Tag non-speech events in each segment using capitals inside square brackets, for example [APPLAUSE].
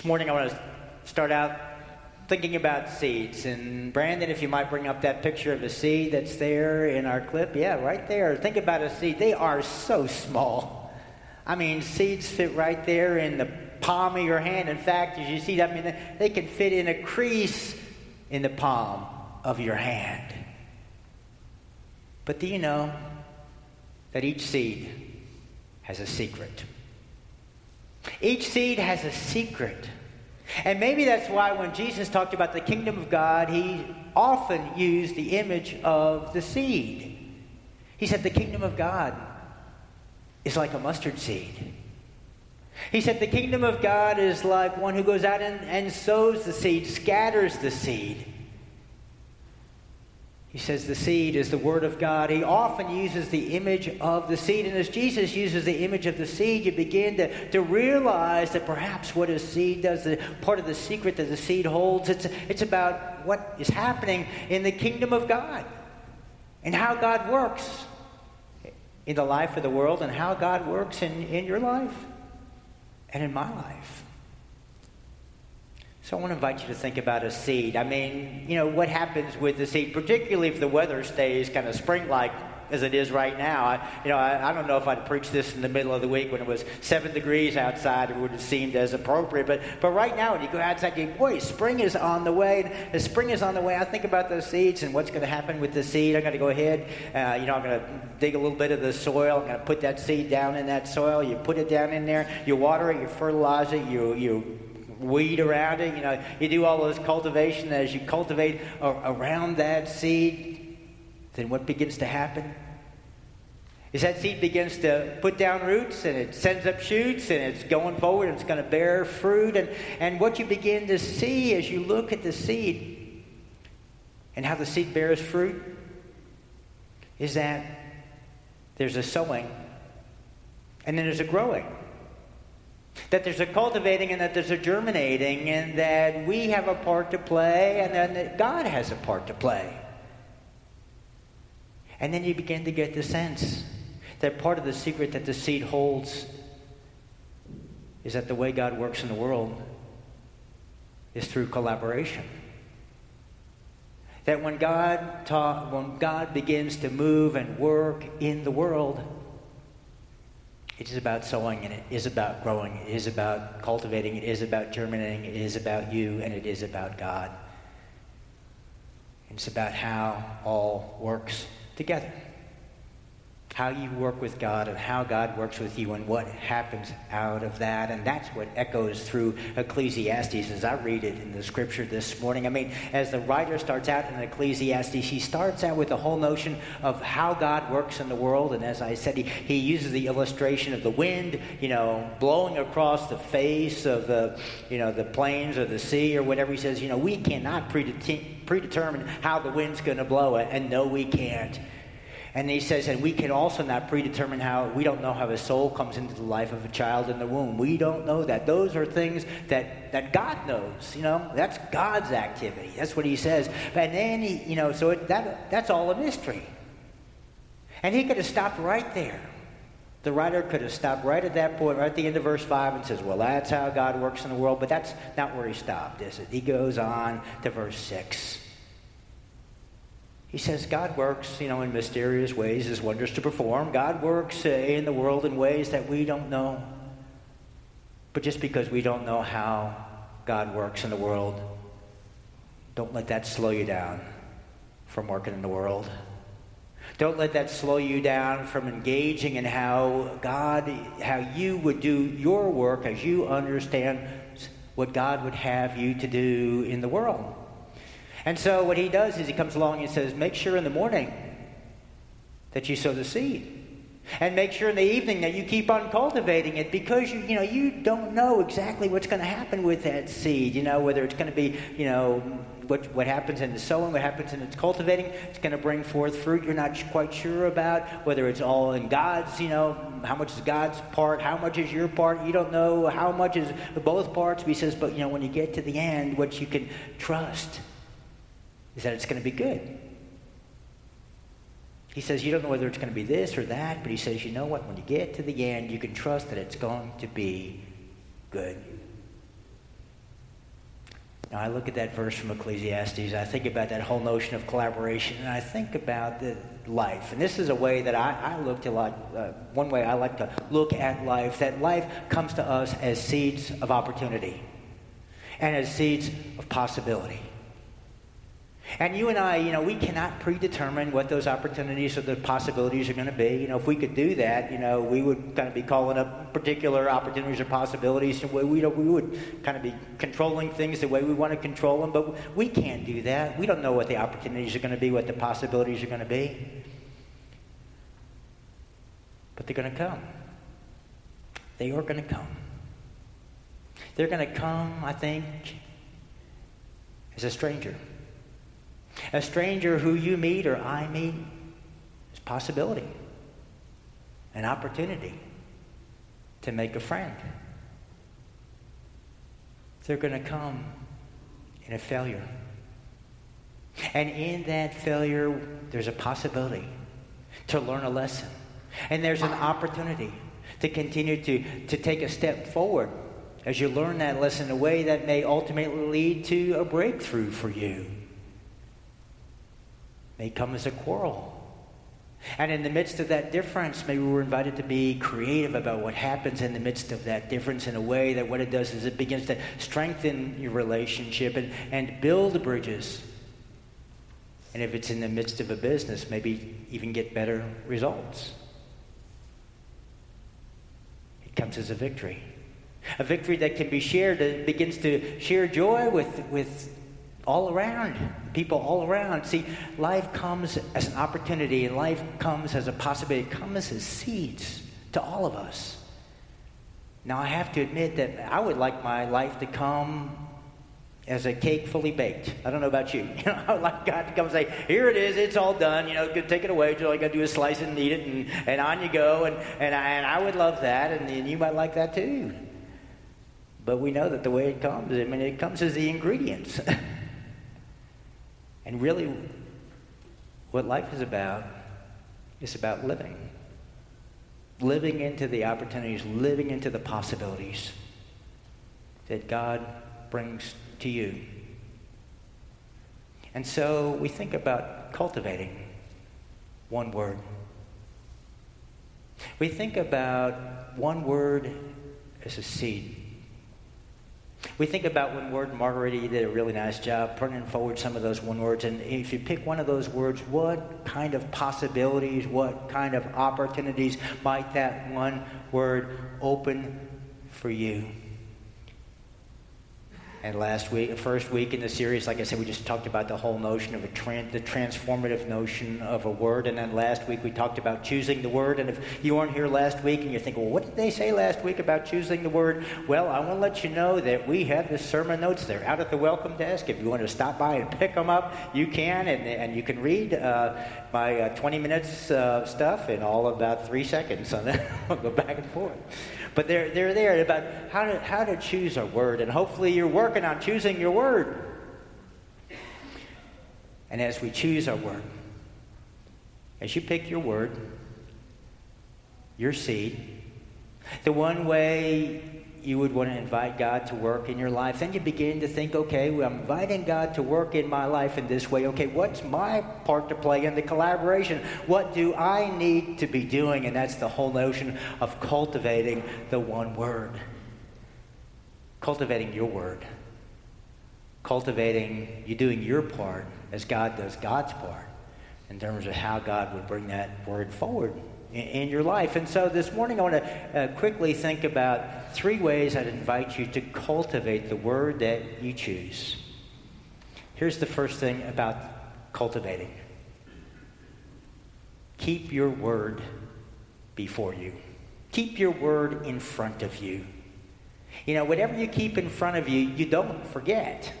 This morning I want to start out thinking about seeds. And Brandon, if you might bring up that picture of a seed that's there in our clip. Yeah, right there. Think about a seed. They are so small. I mean, seeds fit right there in the palm of your hand. In fact, as you see, I mean, they can fit in a crease in the palm of your hand. But do you know that each seed has a secret? Each seed has a secret. And maybe that's why when Jesus talked about the kingdom of God, he often used the image of the seed. He said, The kingdom of God is like a mustard seed. He said, The kingdom of God is like one who goes out and, and sows the seed, scatters the seed. He says the seed is the Word of God. He often uses the image of the seed. And as Jesus uses the image of the seed, you begin to, to realize that perhaps what a seed does, the, part of the secret that the seed holds, it's, it's about what is happening in the kingdom of God and how God works in the life of the world and how God works in, in your life and in my life. So I want to invite you to think about a seed. I mean, you know, what happens with the seed, particularly if the weather stays kind of spring-like as it is right now. I, you know, I, I, don't know if I'd preach this in the middle of the week when it was seven degrees outside. It would have seemed as appropriate. But, but right now, when you go outside, you boy, spring is on the way. As spring is on the way, I think about those seeds and what's going to happen with the seed. I'm going to go ahead, uh, you know, I'm going to dig a little bit of the soil. I'm going to put that seed down in that soil. You put it down in there. You water it. You fertilize it. You, you weed around it. You know, you do all this cultivation. As you cultivate around that seed, then what begins to happen? Is that seed begins to put down roots and it sends up shoots and it's going forward and it's going to bear fruit. And, and what you begin to see as you look at the seed and how the seed bears fruit is that there's a sowing and then there's a growing. That there's a cultivating and that there's a germinating, and that we have a part to play, and then that God has a part to play. And then you begin to get the sense that part of the secret that the seed holds is that the way God works in the world is through collaboration. That when God, ta- when God begins to move and work in the world, it is about sowing and it is about growing. It is about cultivating. It is about germinating. It is about you and it is about God. It's about how all works together how you work with God and how God works with you and what happens out of that. And that's what echoes through Ecclesiastes as I read it in the scripture this morning. I mean, as the writer starts out in Ecclesiastes, he starts out with the whole notion of how God works in the world. And as I said, he, he uses the illustration of the wind, you know, blowing across the face of the, you know, the plains or the sea or whatever. He says, you know, we cannot predetermine how the wind's going to blow it. And no, we can't. And he says, and we can also not predetermine how, we don't know how a soul comes into the life of a child in the womb. We don't know that. Those are things that, that God knows, you know. That's God's activity. That's what he says. And then he, you know, so it, that, that's all a mystery. And he could have stopped right there. The writer could have stopped right at that point, right at the end of verse 5, and says, Well, that's how God works in the world. But that's not where he stopped, is it? He goes on to verse 6. He says God works, you know, in mysterious ways, His wonders to perform. God works uh, in the world in ways that we don't know. But just because we don't know how God works in the world, don't let that slow you down from working in the world. Don't let that slow you down from engaging in how God, how you would do your work as you understand what God would have you to do in the world. And so what he does is he comes along and says, make sure in the morning that you sow the seed. And make sure in the evening that you keep on cultivating it because you, you know you don't know exactly what's going to happen with that seed. You know whether it's going to be you know what what happens in the sowing, what happens in its cultivating. It's going to bring forth fruit you're not quite sure about. Whether it's all in God's you know how much is God's part, how much is your part. You don't know how much is both parts. But he says, but you know when you get to the end, what you can trust is that it's going to be good. He says, You don't know whether it's going to be this or that, but he says, You know what? When you get to the end, you can trust that it's going to be good. Now, I look at that verse from Ecclesiastes, I think about that whole notion of collaboration, and I think about the life. And this is a way that I, I look to like, uh, one way I like to look at life, that life comes to us as seeds of opportunity and as seeds of possibility. And you and I, you know, we cannot predetermine what those opportunities or the possibilities are going to be. You know, if we could do that, you know, we would kind of be calling up particular opportunities or possibilities. And we, we, we would kind of be controlling things the way we want to control them. But we can't do that. We don't know what the opportunities are going to be, what the possibilities are going to be. But they're going to come. They are going to come. They're going to come, I think, as a stranger. A stranger who you meet or I meet is possibility, an opportunity to make a friend. They're going to come in a failure. And in that failure, there's a possibility to learn a lesson. And there's an opportunity to continue to, to take a step forward as you learn that lesson in a way that may ultimately lead to a breakthrough for you may come as a quarrel. And in the midst of that difference, maybe we're invited to be creative about what happens in the midst of that difference in a way that what it does is it begins to strengthen your relationship and, and build bridges. And if it's in the midst of a business, maybe even get better results. It comes as a victory. A victory that can be shared, that begins to share joy with, with all around, people all around. See, life comes as an opportunity, and life comes as a possibility. It comes as seeds to all of us. Now, I have to admit that I would like my life to come as a cake fully baked. I don't know about you. [LAUGHS] You know, I would like God to come and say, "Here it is. It's all done. You know, take it away. All you got to do is slice it and eat it, and, and on you go." And and I, and I would love that, and, and you might like that too. But we know that the way it comes, I mean, it comes as the ingredients. [LAUGHS] And really, what life is about is about living. Living into the opportunities, living into the possibilities that God brings to you. And so we think about cultivating one word. We think about one word as a seed. We think about one word, Margarita, you did a really nice job putting forward some of those one words. And if you pick one of those words, what kind of possibilities, what kind of opportunities might that one word open for you? And last week, first week in the series, like I said, we just talked about the whole notion of a tran- the transformative notion of a word. And then last week we talked about choosing the word. And if you weren't here last week and you're thinking, well, what did they say last week about choosing the word? Well, I want to let you know that we have the sermon notes there out at the welcome desk. If you want to stop by and pick them up, you can. And, and you can read uh, my uh, 20 minutes uh, stuff in all about three seconds. [LAUGHS] And I'll go back and forth. But they're, they're there about how to, how to choose a word. And hopefully you're on choosing your word. And as we choose our word, as you pick your word, your seed, the one way you would want to invite God to work in your life. Then you begin to think, okay, well, I'm inviting God to work in my life in this way. Okay, what's my part to play in the collaboration? What do I need to be doing? And that's the whole notion of cultivating the one word. Cultivating your word. Cultivating you doing your part as God does God's part in terms of how God would bring that word forward in your life. And so this morning I want to uh, quickly think about three ways I'd invite you to cultivate the word that you choose. Here's the first thing about cultivating keep your word before you, keep your word in front of you. You know, whatever you keep in front of you, you don't forget.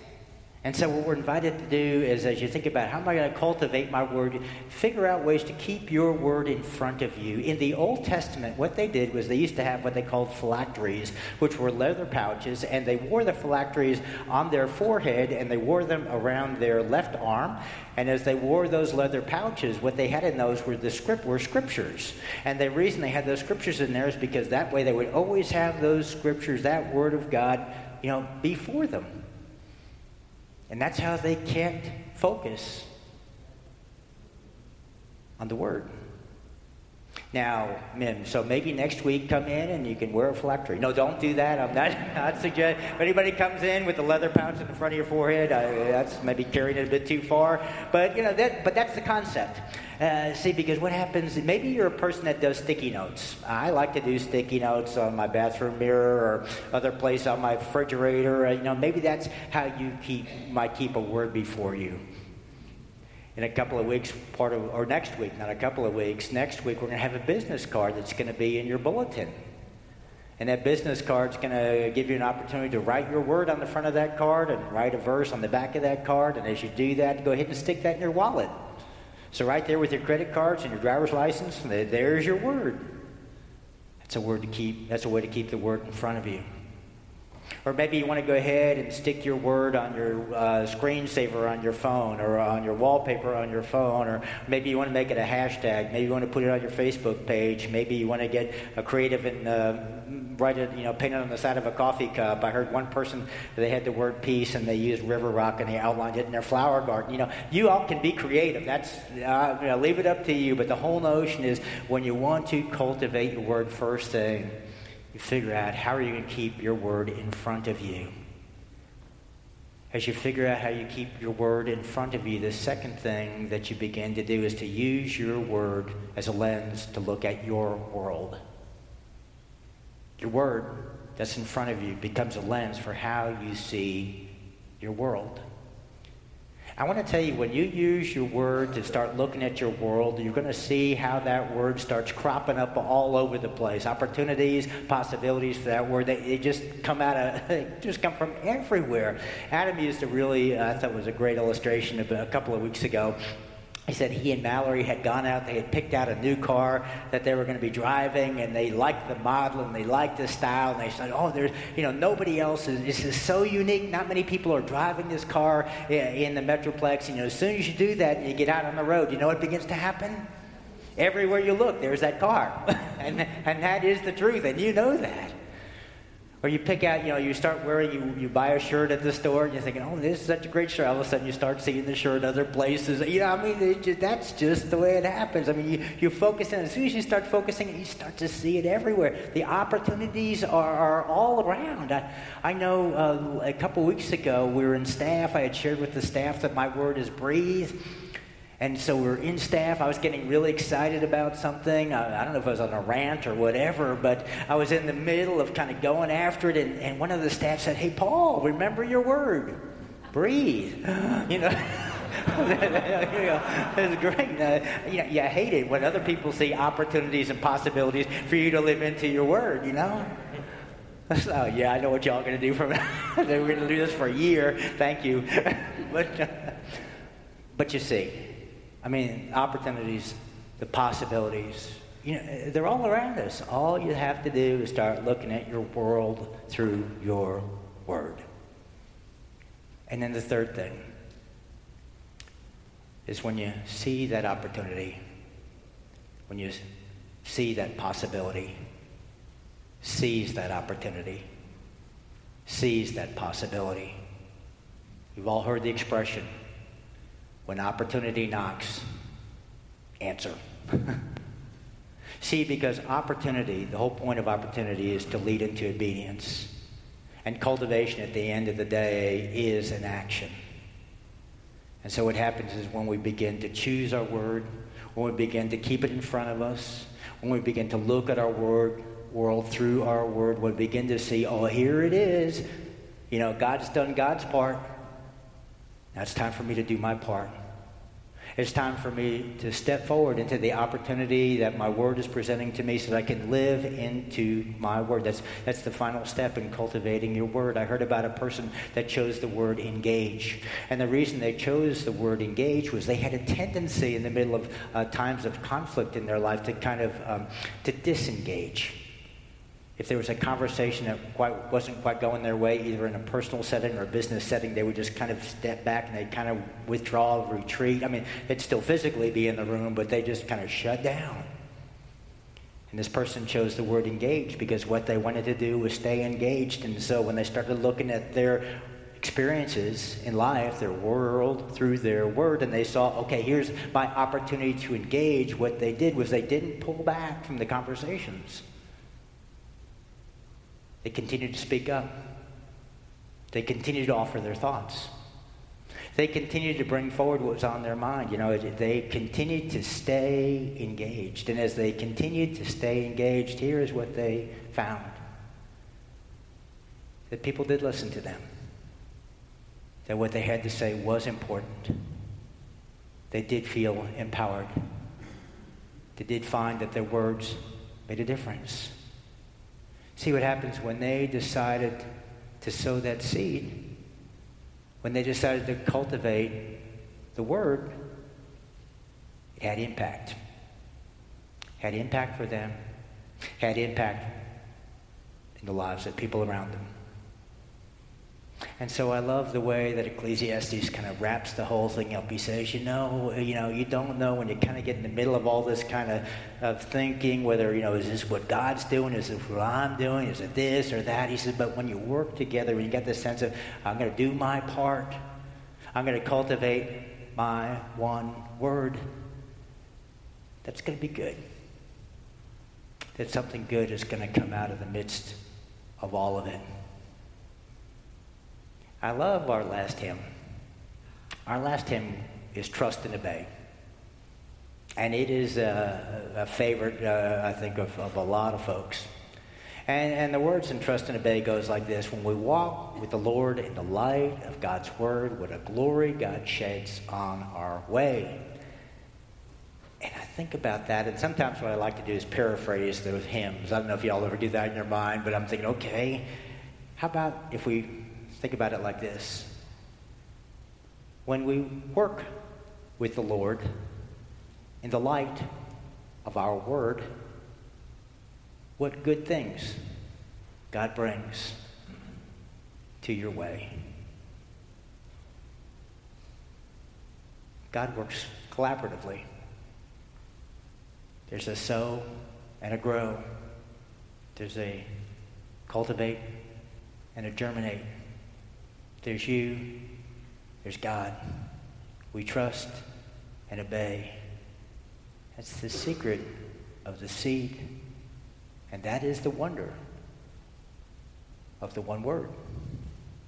And so, what we're invited to do is, as you think about how am I going to cultivate my word, figure out ways to keep your word in front of you. In the Old Testament, what they did was they used to have what they called phylacteries, which were leather pouches, and they wore the phylacteries on their forehead and they wore them around their left arm. And as they wore those leather pouches, what they had in those were the script were scriptures. And the reason they had those scriptures in there is because that way they would always have those scriptures, that word of God, you know, before them. And that's how they can't focus on the Word. Now, men, so maybe next week come in and you can wear a phylactery. No, don't do that. I'm not, [LAUGHS] not suggest. If anybody comes in with a leather pouch in the front of your forehead, I, that's maybe carrying it a bit too far. But you know that. But that's the concept. Uh, see, because what happens? Maybe you're a person that does sticky notes. I like to do sticky notes on my bathroom mirror or other place on my refrigerator. Uh, you know, maybe that's how you keep might keep a word before you in a couple of weeks, part of, or next week, not a couple of weeks, next week, we're going to have a business card that's going to be in your bulletin. And that business card's going to give you an opportunity to write your word on the front of that card and write a verse on the back of that card. And as you do that, go ahead and stick that in your wallet. So, right there with your credit cards and your driver's license, there's your word. That's a word to keep. That's a way to keep the word in front of you. Or maybe you want to go ahead and stick your word on your uh, screensaver on your phone or on your wallpaper on your phone. Or maybe you want to make it a hashtag. Maybe you want to put it on your Facebook page. Maybe you want to get a creative and uh, write it, you know, paint it on the side of a coffee cup. I heard one person, they had the word peace and they used river rock and they outlined it in their flower garden. You know, you all can be creative. That's, uh, you know, leave it up to you. But the whole notion is when you want to cultivate your word first thing, figure out how are you going to keep your word in front of you. As you figure out how you keep your word in front of you, the second thing that you begin to do is to use your word as a lens to look at your world. Your word that's in front of you becomes a lens for how you see your world. I want to tell you, when you use your word to start looking at your world, you're going to see how that word starts cropping up all over the place. Opportunities, possibilities for that word, they, they just come out of, [LAUGHS] just come from everywhere. Adam used a really, uh, I thought was a great illustration a couple of weeks ago. He said he and Mallory had gone out, they had picked out a new car that they were going to be driving, and they liked the model and they liked the style, and they said, Oh, there's, you know, nobody else is, this is so unique. Not many people are driving this car in the Metroplex. You know, as soon as you do that and you get out on the road, you know what begins to happen? Everywhere you look, there's that car. [LAUGHS] and, and that is the truth, and you know that. Or you pick out, you know, you start wearing, you, you buy a shirt at the store, and you're thinking, oh, this is such a great shirt. All of a sudden, you start seeing the shirt other places. You know, I mean, just, that's just the way it happens. I mean, you, you focus on As soon as you start focusing, you start to see it everywhere. The opportunities are, are all around. I, I know uh, a couple weeks ago, we were in staff. I had shared with the staff that my word is breathe. And so we are in staff. I was getting really excited about something. I, I, don't know if I was on a rant or whatever, but I was in the middle of kind of going after it. And, and one of the staff said, Hey, Paul, remember your word breathe. [GASPS] you know? [LAUGHS] it's great. Uh, you, know, you hate it when other people see opportunities and possibilities for you to live into your word, you know? So, yeah, I know what y'all going to do for me. [LAUGHS] We're going to do this for a year. Thank you. [LAUGHS] but, uh, but you see, I mean, opportunities, the possibilities, you know, they're all around us. All you have to do is start looking at your world through your word. And then the third thing is when you see that opportunity, when you see that possibility, seize that opportunity, seize that possibility. You've all heard the expression when opportunity knocks, answer. [LAUGHS] See, because opportunity, the whole point of opportunity is to lead into obedience. And cultivation at the end of the day is an action. And so what happens is when we begin to choose our word, when we begin to keep it in front of us, when we begin to look at our word, world through our word, we begin to see, oh, here it is. You know, God's done God's part. Now it's time for me to do my part. It's time for me to step forward into the opportunity that my word is presenting to me so that I can live into my word. That's, that's the final step in cultivating your word. I heard about a person that chose the word engage. And the reason they chose the word engage was they had a tendency in the middle of uh, times of conflict in their life to kind of um, to disengage if there was a conversation that quite, wasn't quite going their way, either in a personal setting or a business setting, they would just kind of step back and they'd kind of withdraw, retreat. I mean, they'd still physically be in the room, but they just kind of shut down. And this person chose the word engage because what they wanted to do was stay engaged. And so when they started looking at their experiences in life, their world, through their word, and they saw, okay, here's my opportunity to engage. What they did was they didn't pull back from the conversations. They continued to speak up. They continued to offer their thoughts. They continued to bring forward what was on their mind. You know, they continued to stay engaged. And as they continued to stay engaged, here is what they found that people did listen to them, that what they had to say was important. They did feel empowered. They did find that their words made a difference. See what happens when they decided to sow that seed, when they decided to cultivate the word, it had impact. Had impact for them, had impact in the lives of people around them. And so I love the way that Ecclesiastes kind of wraps the whole thing up. He says, you know, you know, you don't know when you kind of get in the middle of all this kind of, of thinking, whether, you know, is this what God's doing? Is this what I'm doing? Is it this or that? He says, but when you work together, when you get this sense of, I'm going to do my part, I'm going to cultivate my one word, that's going to be good. That something good is going to come out of the midst of all of it. I love our last hymn. Our last hymn is Trust and Obey. And it is a, a favorite, uh, I think, of, of, a lot of folks. And, and the words in Trust and Obey goes like this When we walk with the Lord in the light of God's Word, what a glory God sheds on our way. And I think about that, and sometimes what I like to do is paraphrase those hymns. I don't know if y'all ever do that in your mind, but I'm thinking, okay, how about if we Think about it like this when we work with the Lord in the light of our word, what good things God brings to your way. God works collaboratively. There's a sow and a grow. There's a cultivate and a germinate. There's you, there's God. We trust and obey. That's the secret of the seed. And that is the wonder of the one word.